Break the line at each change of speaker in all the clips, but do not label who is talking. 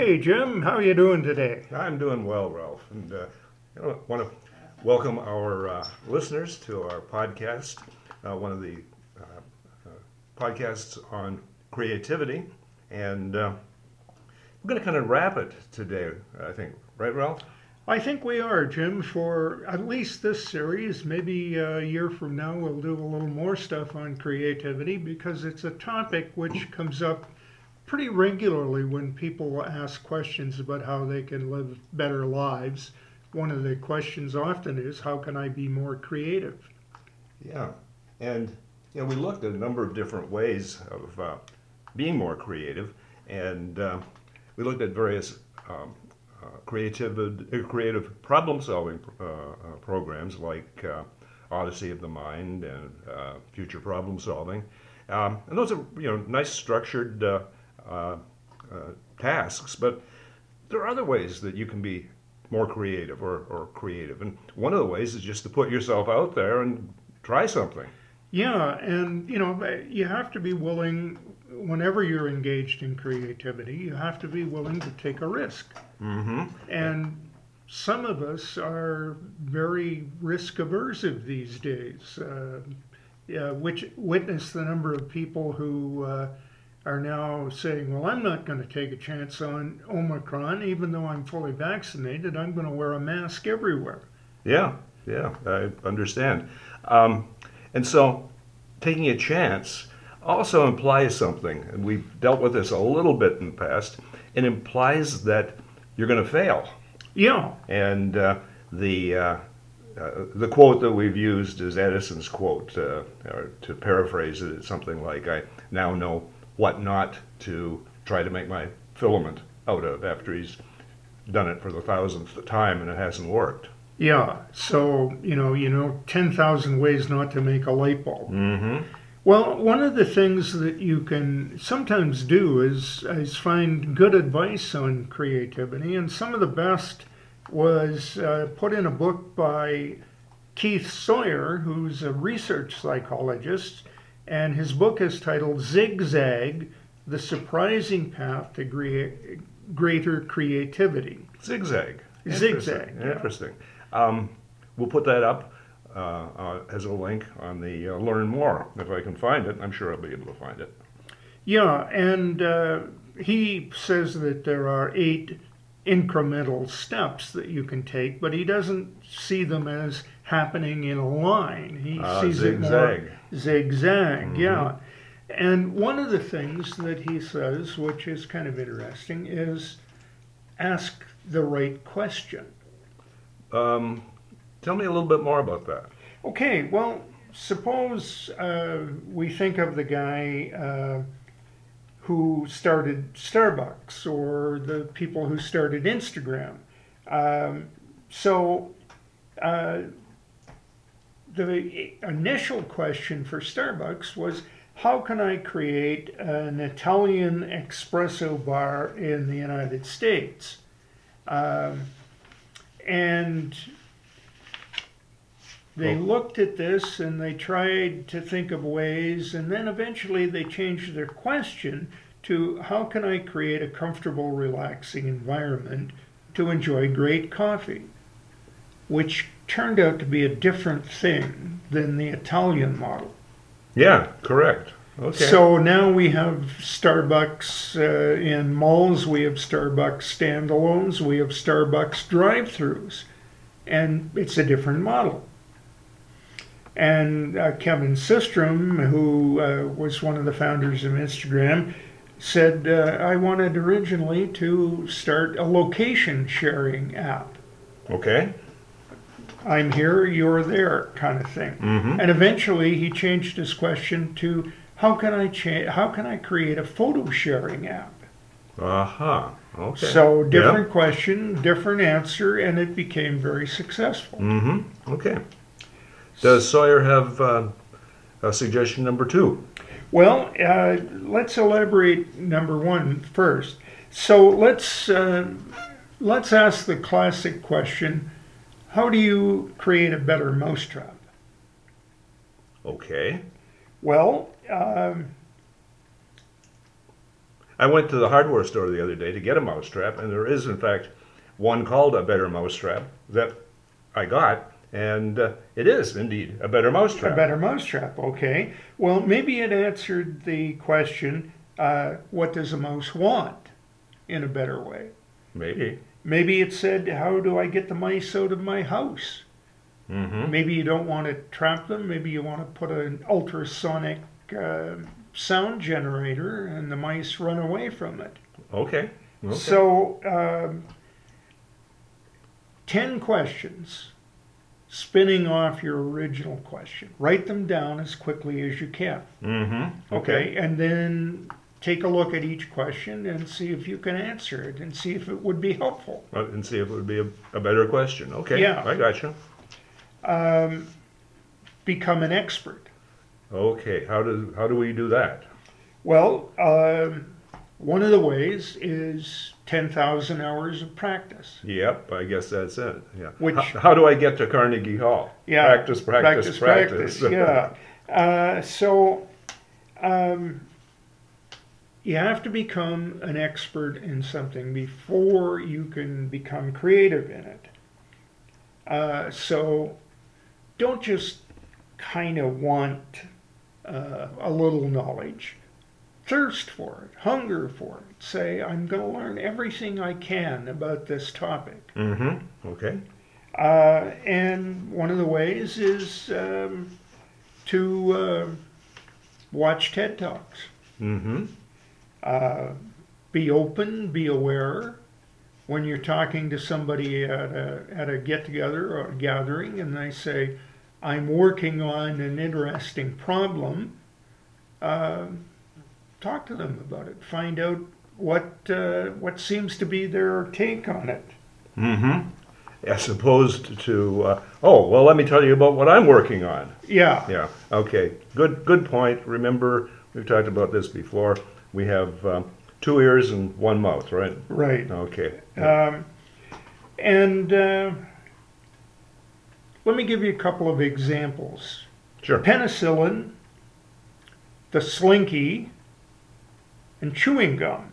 Hey, Jim, how are you doing today?
I'm doing well, Ralph, and uh, I want to welcome our uh, listeners to our podcast, uh, one of the uh, uh, podcasts on creativity, and uh, we're going to kind of wrap it today, I think, right, Ralph?
I think we are, Jim, for at least this series. Maybe a year from now, we'll do a little more stuff on creativity because it's a topic which comes up pretty regularly when people ask questions about how they can live better lives. One of the questions often is, How can I be more creative?
Yeah, and you know, we looked at a number of different ways of uh, being more creative, and uh, we looked at various um, uh, creative, uh, creative problem-solving uh, uh, programs like Odyssey of the Mind and Future Problem Solving, um, and those are you know nice structured uh, uh, tasks, but there are other ways that you can be more creative or, or creative. And one of the ways is just to put yourself out there and try something.
Yeah, and you know, you have to be willing, whenever you're engaged in creativity, you have to be willing to take a risk.
Mm-hmm.
And some of us are very risk aversive these days. Uh, yeah, which witness the number of people who uh, are now saying, well, I'm not going to take a chance on Omicron, even though I'm fully vaccinated. I'm going to wear a mask everywhere.
Yeah, yeah, I understand. Um, and so taking a chance also implies something, and we've dealt with this a little bit in the past. It implies that you're going to fail.
Yeah.
And uh, the uh, uh, the quote that we've used is Edison's quote, uh, or to paraphrase it, it's something like, "I now know what not to try to make my filament out of after he's done it for the thousandth time and it hasn't worked.
Yeah. So, you know, you know, 10,000 ways not to make a light bulb.
Mm-hmm.
Well, one of the things that you can sometimes do is, is find good advice on creativity, and some of the best was uh, put in a book by Keith Sawyer, who's a research psychologist, and his book is titled Zigzag The Surprising Path to Gre- Greater Creativity.
Zigzag.
Zigzag.
Interesting. Interesting. Um, we'll put that up uh, uh, as a link on the uh, Learn More. If I can find it, I'm sure I'll be able to find it.
Yeah, and uh, he says that there are eight incremental steps that you can take, but he doesn't see them as happening in a line. He
uh,
sees
zigzag.
it more zigzag.
Mm-hmm.
Yeah. And one of the things that he says, which is kind of interesting, is ask the right question.
Um, tell me a little bit more about that.
Okay, well, suppose uh, we think of the guy uh, who started Starbucks or the people who started Instagram. Um, so uh, the initial question for Starbucks was how can I create an Italian espresso bar in the United States? Um, and they looked at this and they tried to think of ways, and then eventually they changed their question to how can I create a comfortable, relaxing environment to enjoy great coffee? Which turned out to be a different thing than the Italian model.
Yeah, correct. Okay.
So now we have Starbucks uh, in malls, we have Starbucks standalones, we have Starbucks drive throughs, and it's a different model. And uh, Kevin Systrom, who uh, was one of the founders of Instagram, said, uh, I wanted originally to start a location sharing app.
okay.
I'm here, you're there, kind of thing.
Mm-hmm.
And eventually, he changed his question to, "How can I cha- How can I create a photo sharing app?"
Uh huh. Okay.
So different question, different answer, and it became very successful.
Mm-hmm. Okay. Does Sawyer have uh, a suggestion number two?
Well, uh, let's elaborate number one first. So let's uh, let's ask the classic question: How do you create a better mousetrap?
Okay.
Well. Um,
I went to the hardware store the other day to get a mousetrap, and there is, in fact, one called a better mousetrap that I got, and uh, it is indeed a better mouse trap.
A
mousetrap.
better mousetrap, okay. Well, maybe it answered the question, uh, what does a mouse want in a better way?
Maybe.
Maybe it said, how do I get the mice out of my house?
Mm-hmm.
Maybe you don't want to trap them. Maybe you want to put an ultrasonic uh, sound generator and the mice run away from it.
Okay. okay.
So, um, 10 questions spinning off your original question. Write them down as quickly as you can.
mm-hmm.
Okay. And then take a look at each question and see if you can answer it and see if it would be helpful.
And see if it would be a, a better question. Okay.
Yeah.
I got you.
Um, become an expert.
Okay. How do how do we do that?
Well, um, one of the ways is 10,000 hours of practice.
Yep. I guess that's it. Yeah.
Which-
how, how do I get to Carnegie Hall?
Yeah,
Practice. Practice. Practice.
yeah. Uh, so um, you have to become an expert in something before you can become creative in it. Uh, so don't just kind of want uh, a little knowledge. Thirst for it, hunger for it. Say, I'm going to learn everything I can about this topic.
mm-hmm. Okay.
Uh, and one of the ways is um, to uh, watch TED Talks.
Mm-hmm.
Uh, be open, be aware. When you're talking to somebody at a, at a get together or gathering and they say, I'm working on an interesting problem, uh, talk to them about it. Find out what, uh, what seems to be their take on it.
Mm-hmm. As opposed to, uh, oh, well, let me tell you about what I'm working on.
Yeah.
Yeah. Okay. Good. Good point. Remember, we've talked about this before. We have um, two ears and one mouth, right?
Right.
Okay.
Um, and uh, let me give you a couple of examples.
Sure.
Penicillin, the slinky, and chewing gum.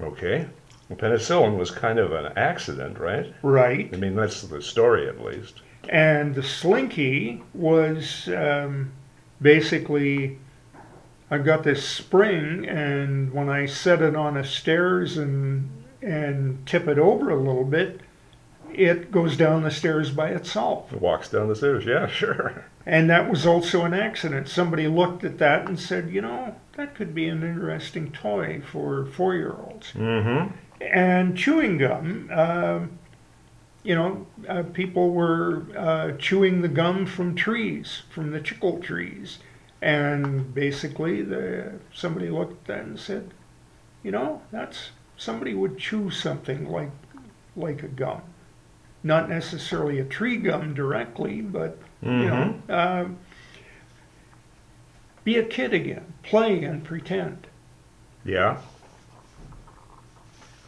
Okay. Well, penicillin was kind of an accident, right?
Right.
I mean, that's the story, at least.
And the slinky was um, basically I've got this spring, and when I set it on the stairs and and tip it over a little bit, it goes down the stairs by itself.
It walks down the stairs. Yeah, sure.
And that was also an accident. Somebody looked at that and said, you know, that could be an interesting toy for four year olds.
Mm-hmm.
And chewing gum, um you know, uh, people were uh, chewing the gum from trees, from the chicle trees. And basically, the, somebody looked at that and said, you know, that's somebody would chew something like like a gum. Not necessarily a tree gum directly, but you know, um, be a kid again, play and pretend.
Yeah.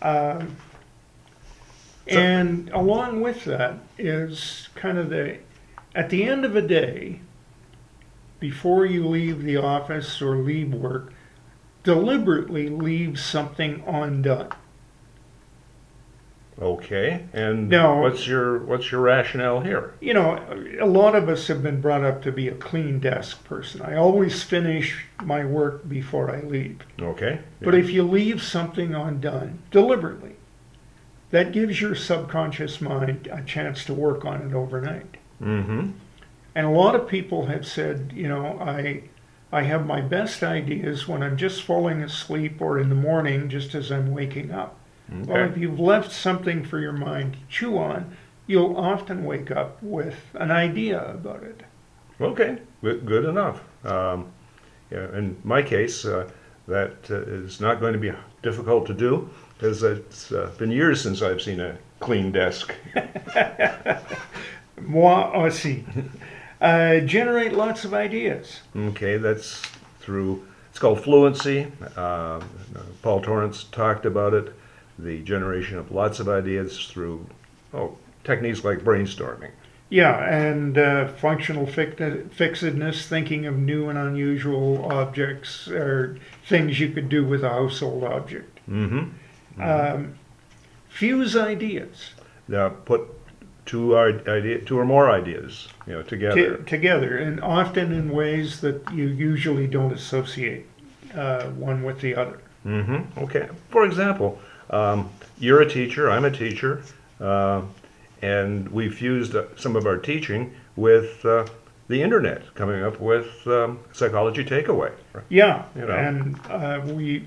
Um,
So-
and along with that is kind of the, at the end of a day, before you leave the office or leave work, deliberately leave something undone.
Okay. And
No.
what's your what's your rationale here?
You know, a lot of us have been brought up to be a clean desk person. I always finish my work before I leave.
Okay.
But if you leave something undone deliberately, that gives your subconscious mind a chance to work on it overnight.
Mm-hmm.
And a lot of people have said, you know, I I have my best ideas when I'm just falling asleep or in the morning just as I'm waking up. Well,
Okay.
if you've left something for your mind to chew on, you'll often wake up with an idea about it.
Okay, good, good enough. Um, yeah, in my case, uh, that uh, is not going to be difficult to do because it's uh, been years since I've seen a clean desk.
Moi aussi. Uh, generate lots of ideas.
Okay, that's through, it's called fluency. Uh, Paul Torrance talked about it, the generation of lots of ideas through oh, techniques like brainstorming.
Yeah, and uh, functional fixedness, thinking of new and unusual objects or things you could do with a household object.
Mm-hmm.
Um, fuse ideas
Now put two idea, two or more ideas, you know, together.
t- together, and often in ways that you usually don't associate uh, one with the other.
Mm-hmm. Okay. For example, um, you're a teacher. I'm a teacher, uh, and we fused uh, some of our teaching with uh, the internet, coming up with um, psychology takeaway.
Yeah,
You know.
and uh, we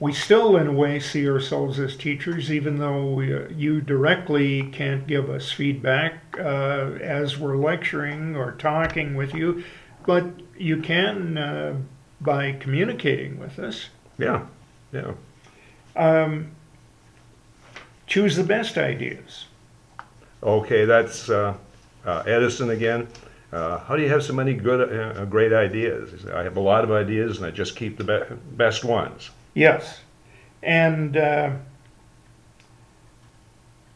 we still, in a way, see ourselves as teachers, even though we, uh, you directly can't give us feedback uh, as we're lecturing or talking with you, but you can uh, by communicating with us.
Yeah. Yeah.
Um, choose the best ideas.
Okay. That's uh, uh, Edison again. Uh, how do you have so many good, uh, great ideas? I have a lot of ideas, and I just keep the be- best ones.
Yes. And uh,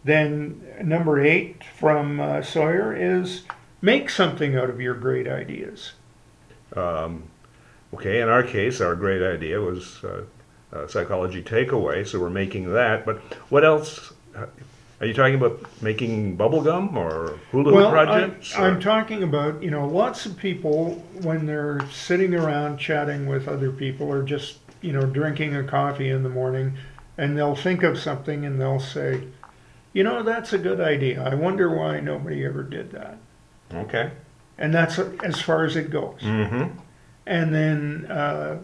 then number eight from uh, Sawyer is make something out of your great ideas.
Um, okay, in our case, our great idea was uh, psychology takeaway, so we're making that. But what else? Uh, Are you talking about making bubble gum or hula
Well,
projects?
I, I'm talking about, you know, lots of people when they're sitting around chatting with other people or just, you know, drinking a coffee in the morning and they'll think of something and they'll say, you know, that's a good idea. I wonder why nobody ever did that.
okay.
And that's as far as it goes.
Mm-hmm.
And then uh,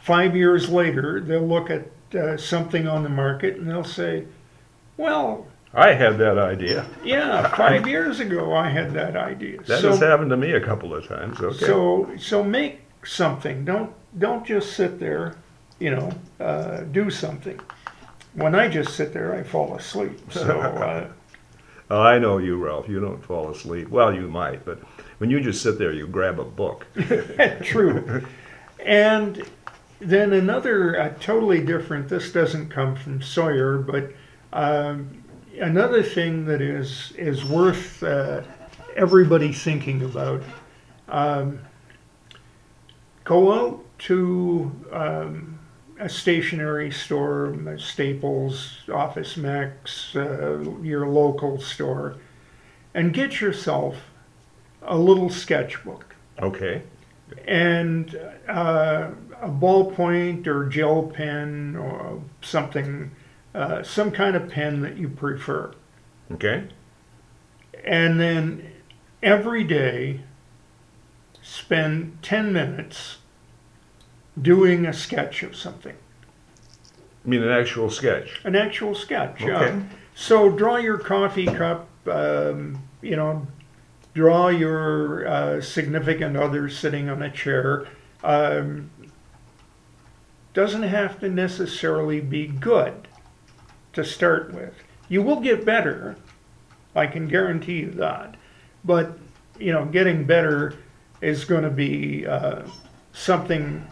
five years later, they'll look at uh, something on the market and they'll say, well,
I had that idea.
yeah, five years ago I had that idea.
That
so,
has happened to me a couple of times. Okay.
so, so make something. Don't don't just sit there. You know, uh, do something. When I just sit there, I fall asleep. So uh,
oh, I know you, Ralph. You don't fall asleep. Well, you might, but when you just sit there, you grab a book.
True. And then another uh, totally different, this doesn't come from Sawyer, but um, another thing that is, is worth uh, everybody thinking about um, go out to um, a stationery store, Staples, Office Max, uh, your local store, and get yourself a little sketchbook
Okay.
and uh, a ballpoint or gel pen or something, uh, some kind of pen that you prefer.
Okay.
And then every day, spend 10 minutes doing a sketch of something,
I mean, an actual sketch.
an actual sketch. yeah.
Okay.
So draw your coffee cup, um, you know, draw your uh, significant other sitting on a chair. Um, doesn't have to necessarily be good to start with. You will get better, I can guarantee you that. But, you know, getting better is going to be uh, something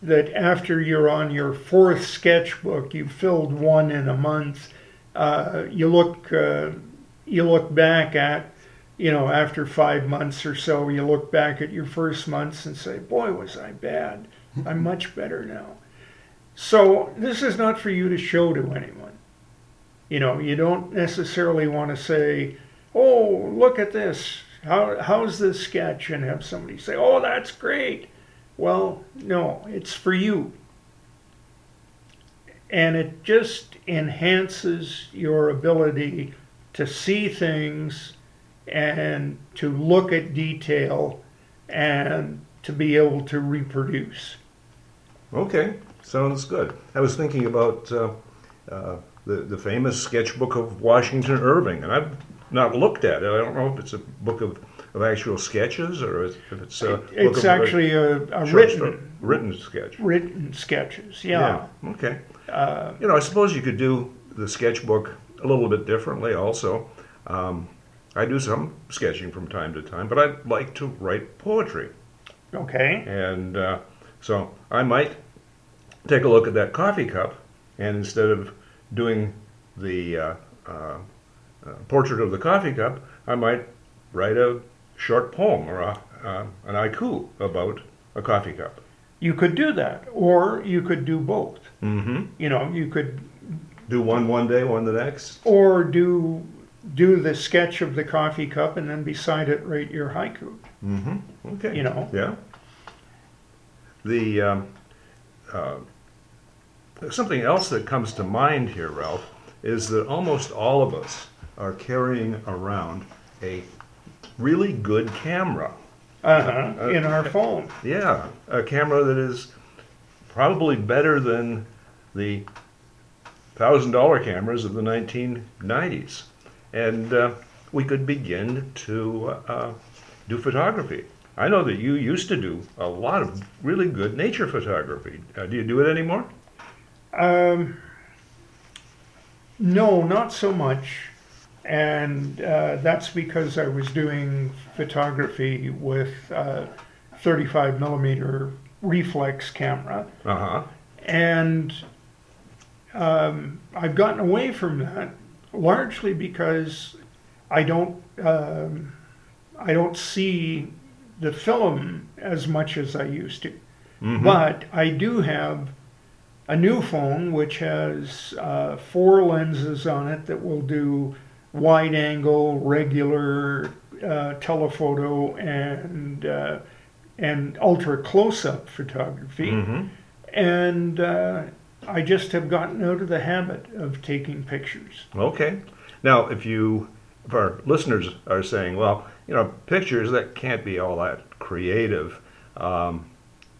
that after you're on your fourth sketchbook, you filled one in a month, uh, you look uh, you look back at, you know, after five months or so, you look back at your first months and say, "Boy, was I bad! I'm much better now." So this is not for you to show to anyone. You know, you don't necessarily want to say, "Oh, look at this! How how's this sketch?" and have somebody say, "Oh, that's great." Well, no, it's for you. And it just enhances your ability to see things and to look at detail and to be able to reproduce.
Okay, sounds good. I was thinking about uh, uh, the the famous sketchbook of Washington Irving, and I've not looked at it. I don't know if it's a book of, of actual sketches or if it's a book
It's actually a, a
short
written
sto- written sketch.
written sketches. Yeah.
Okay.
Uh,
You know, I suppose you could do the sketchbook a little bit differently. Also, um, I do some sketching from time to time, but I like to write poetry.
okay.
And uh, so I might take a look at that coffee cup, and instead of doing the uh, uh, uh, portrait of the coffee cup, I might write a short poem or a, uh, an haiku about a coffee cup.
You could do that, or you could do both.
Mm-hmm.
You know, you could,
Do one one day, one the next.
or do do the sketch of the coffee cup and then beside it write your haiku.
Mm-hmm. Okay.
You know.
Yeah. The um, uh, something else that comes to mind here, Ralph, is that almost all of us are carrying around a really good camera.
Uh-huh, in our phone.
Yeah, a camera that is probably better than the thousand dollar cameras of the 1990s, and uh, we could begin to uh, do photography. I know that you used to do a lot of really good nature photography. Uh, do you do it anymore?
Um, no, not so much. And uh, that's because I was doing photography with uh, 35 millimeter reflex camera.
Uh huh.
And um, I've gotten away from that largely because I don't um, I don't see the film as much as I used to.
Mhm.
But I do have a new phone which has uh, four lenses on it that will do wide angle, regular uh, telephoto, and uh, and ultra close up photography.
Mm-hmm.
And uh, I just have gotten out of the habit of taking pictures.
Okay. Now, if you, if our listeners are saying, well, you know, pictures that can't be all that creative, um,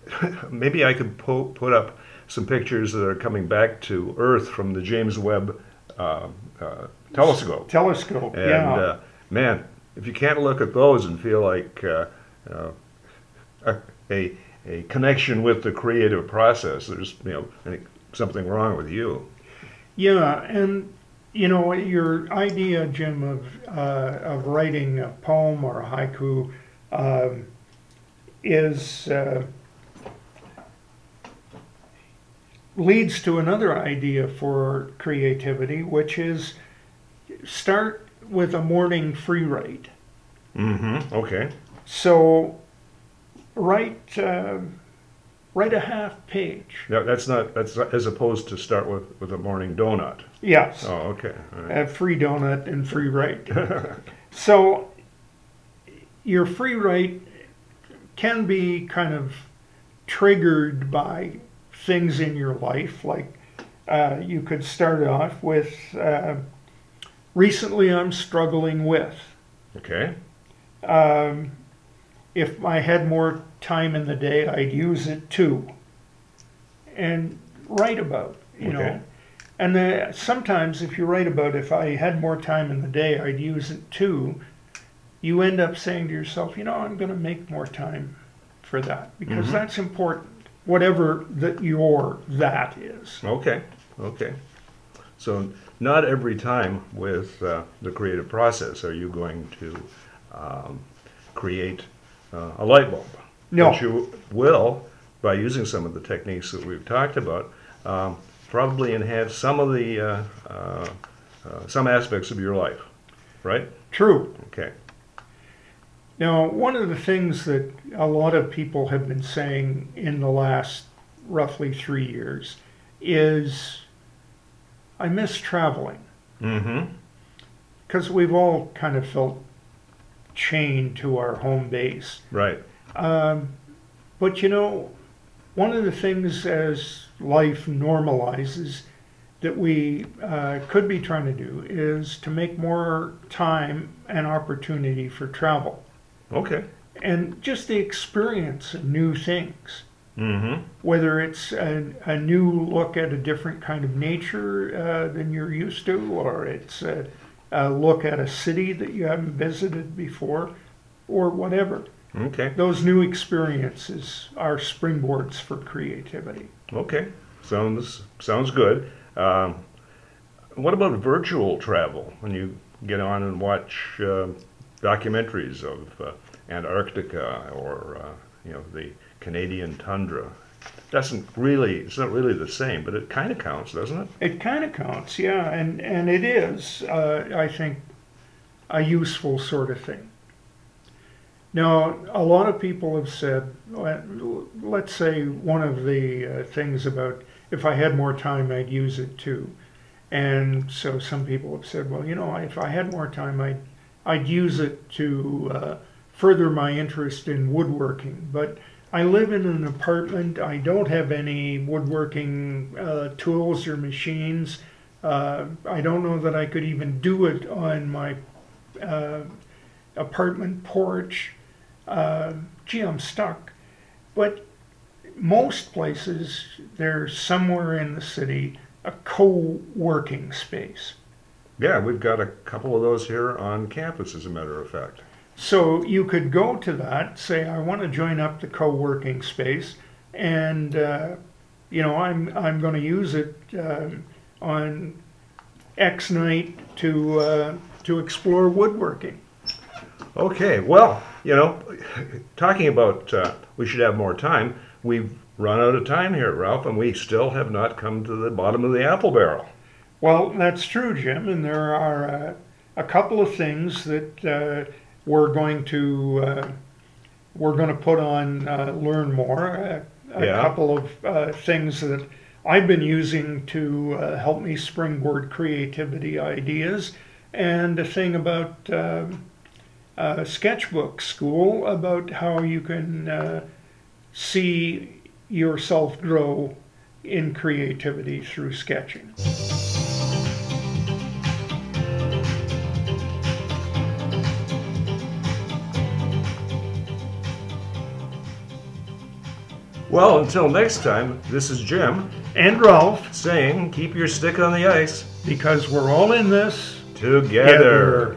maybe I could po- put up some pictures that are coming back to Earth from the James Webb uh, uh, telescope.
Telescope,
And
yeah.
uh, man, if you can't look at those and feel like uh, uh, a, a a connection with the creative process, there's you know something wrong with you.
Yeah, and you know your idea, Jim, of uh, of writing a poem or a haiku um, is uh, leads to another idea for creativity, which is start with a morning free write.
Mm-hmm. Okay.
So write uh, write a half page.
No, that's not that's as opposed to start with with a morning donut.
Yes.
Oh, okay. Right.
a free donut and free write. so your free write can be kind of triggered by things in your life. Like uh, you could start off with uh, recently I'm struggling with.
Okay.
Um, if I had more time in the day, I'd use it too. And write about, you
Okay.
know. And then sometimes, if you write about if I had more time in the day, I'd use it too, you end up saying to yourself, you know, I'm going to make more time for that because
Mhm.
that's important, whatever that your that is.
Okay. Okay. So not every time with uh, the creative process are you going to um, create uh, a light bulb.
No.
But you will, by using some of the techniques that we've talked about, um, probably enhance some of the uh, uh, uh, some aspects of your life. Right?
True.
Okay.
Now, one of the things that a lot of people have been saying in the last roughly three years is I miss traveling
Mm-hmm.
because we've all kind of felt chained to our home base.
Right.
Um, but you know, one of the things as life normalizes that we uh, could be trying to do is to make more time and opportunity for travel
Okay.
and just the experience of new things.
Mm-hmm.
Whether it's a, a new look at a different kind of nature uh, than you're used to, or it's a, a look at a city that you haven't visited before, or whatever.
Okay.
Those new experiences are springboards for creativity.
Okay, sounds sounds good. Um, what about virtual travel? When you get on and watch uh, documentaries of uh, Antarctica or uh, you know the Canadian tundra, doesn't really it's not really the same, but it kind of counts, doesn't it?
It kind of counts, yeah, and, and it is, uh, I think, a useful sort of thing. Now, a lot of people have said, let- let's say one of the uh, things about if I had more time, I'd use it too. And so some people have said, well, you know, if I had more time, I'd, I'd use it to uh, further my interest in woodworking. But I live in an apartment. I don't have any woodworking uh, tools or machines. Uh, I don't know that I could even do it on my uh, apartment porch. Uh, gee, I'm stuck. But most places, there's somewhere in the city a co-working space.
Yeah, we've got a couple of those here on campus, as a matter of fact.
So you could go to that, say, I want to join up the co-working space, and uh, you know, I'm I'm going to use it um on X night to uh, to explore woodworking.
Okay, well, you know, talking about uh, we should have more time, we've run out of time here, Ralph, and we still have not come to the bottom of the apple barrel.
Well, that's true, Jim, and there are uh, a couple of things that uh, we're going to uh, we're going to put on uh, learn more. Uh, a
Yeah.
couple of uh, things that I've been using to uh, help me springboard creativity ideas, and a thing about um uh, sketchbook school about how you can uh, see yourself grow in creativity through sketching.
Well, until next time, this is Jim
And Ralph,
saying keep your stick on the ice
because we're all in this
together.
together.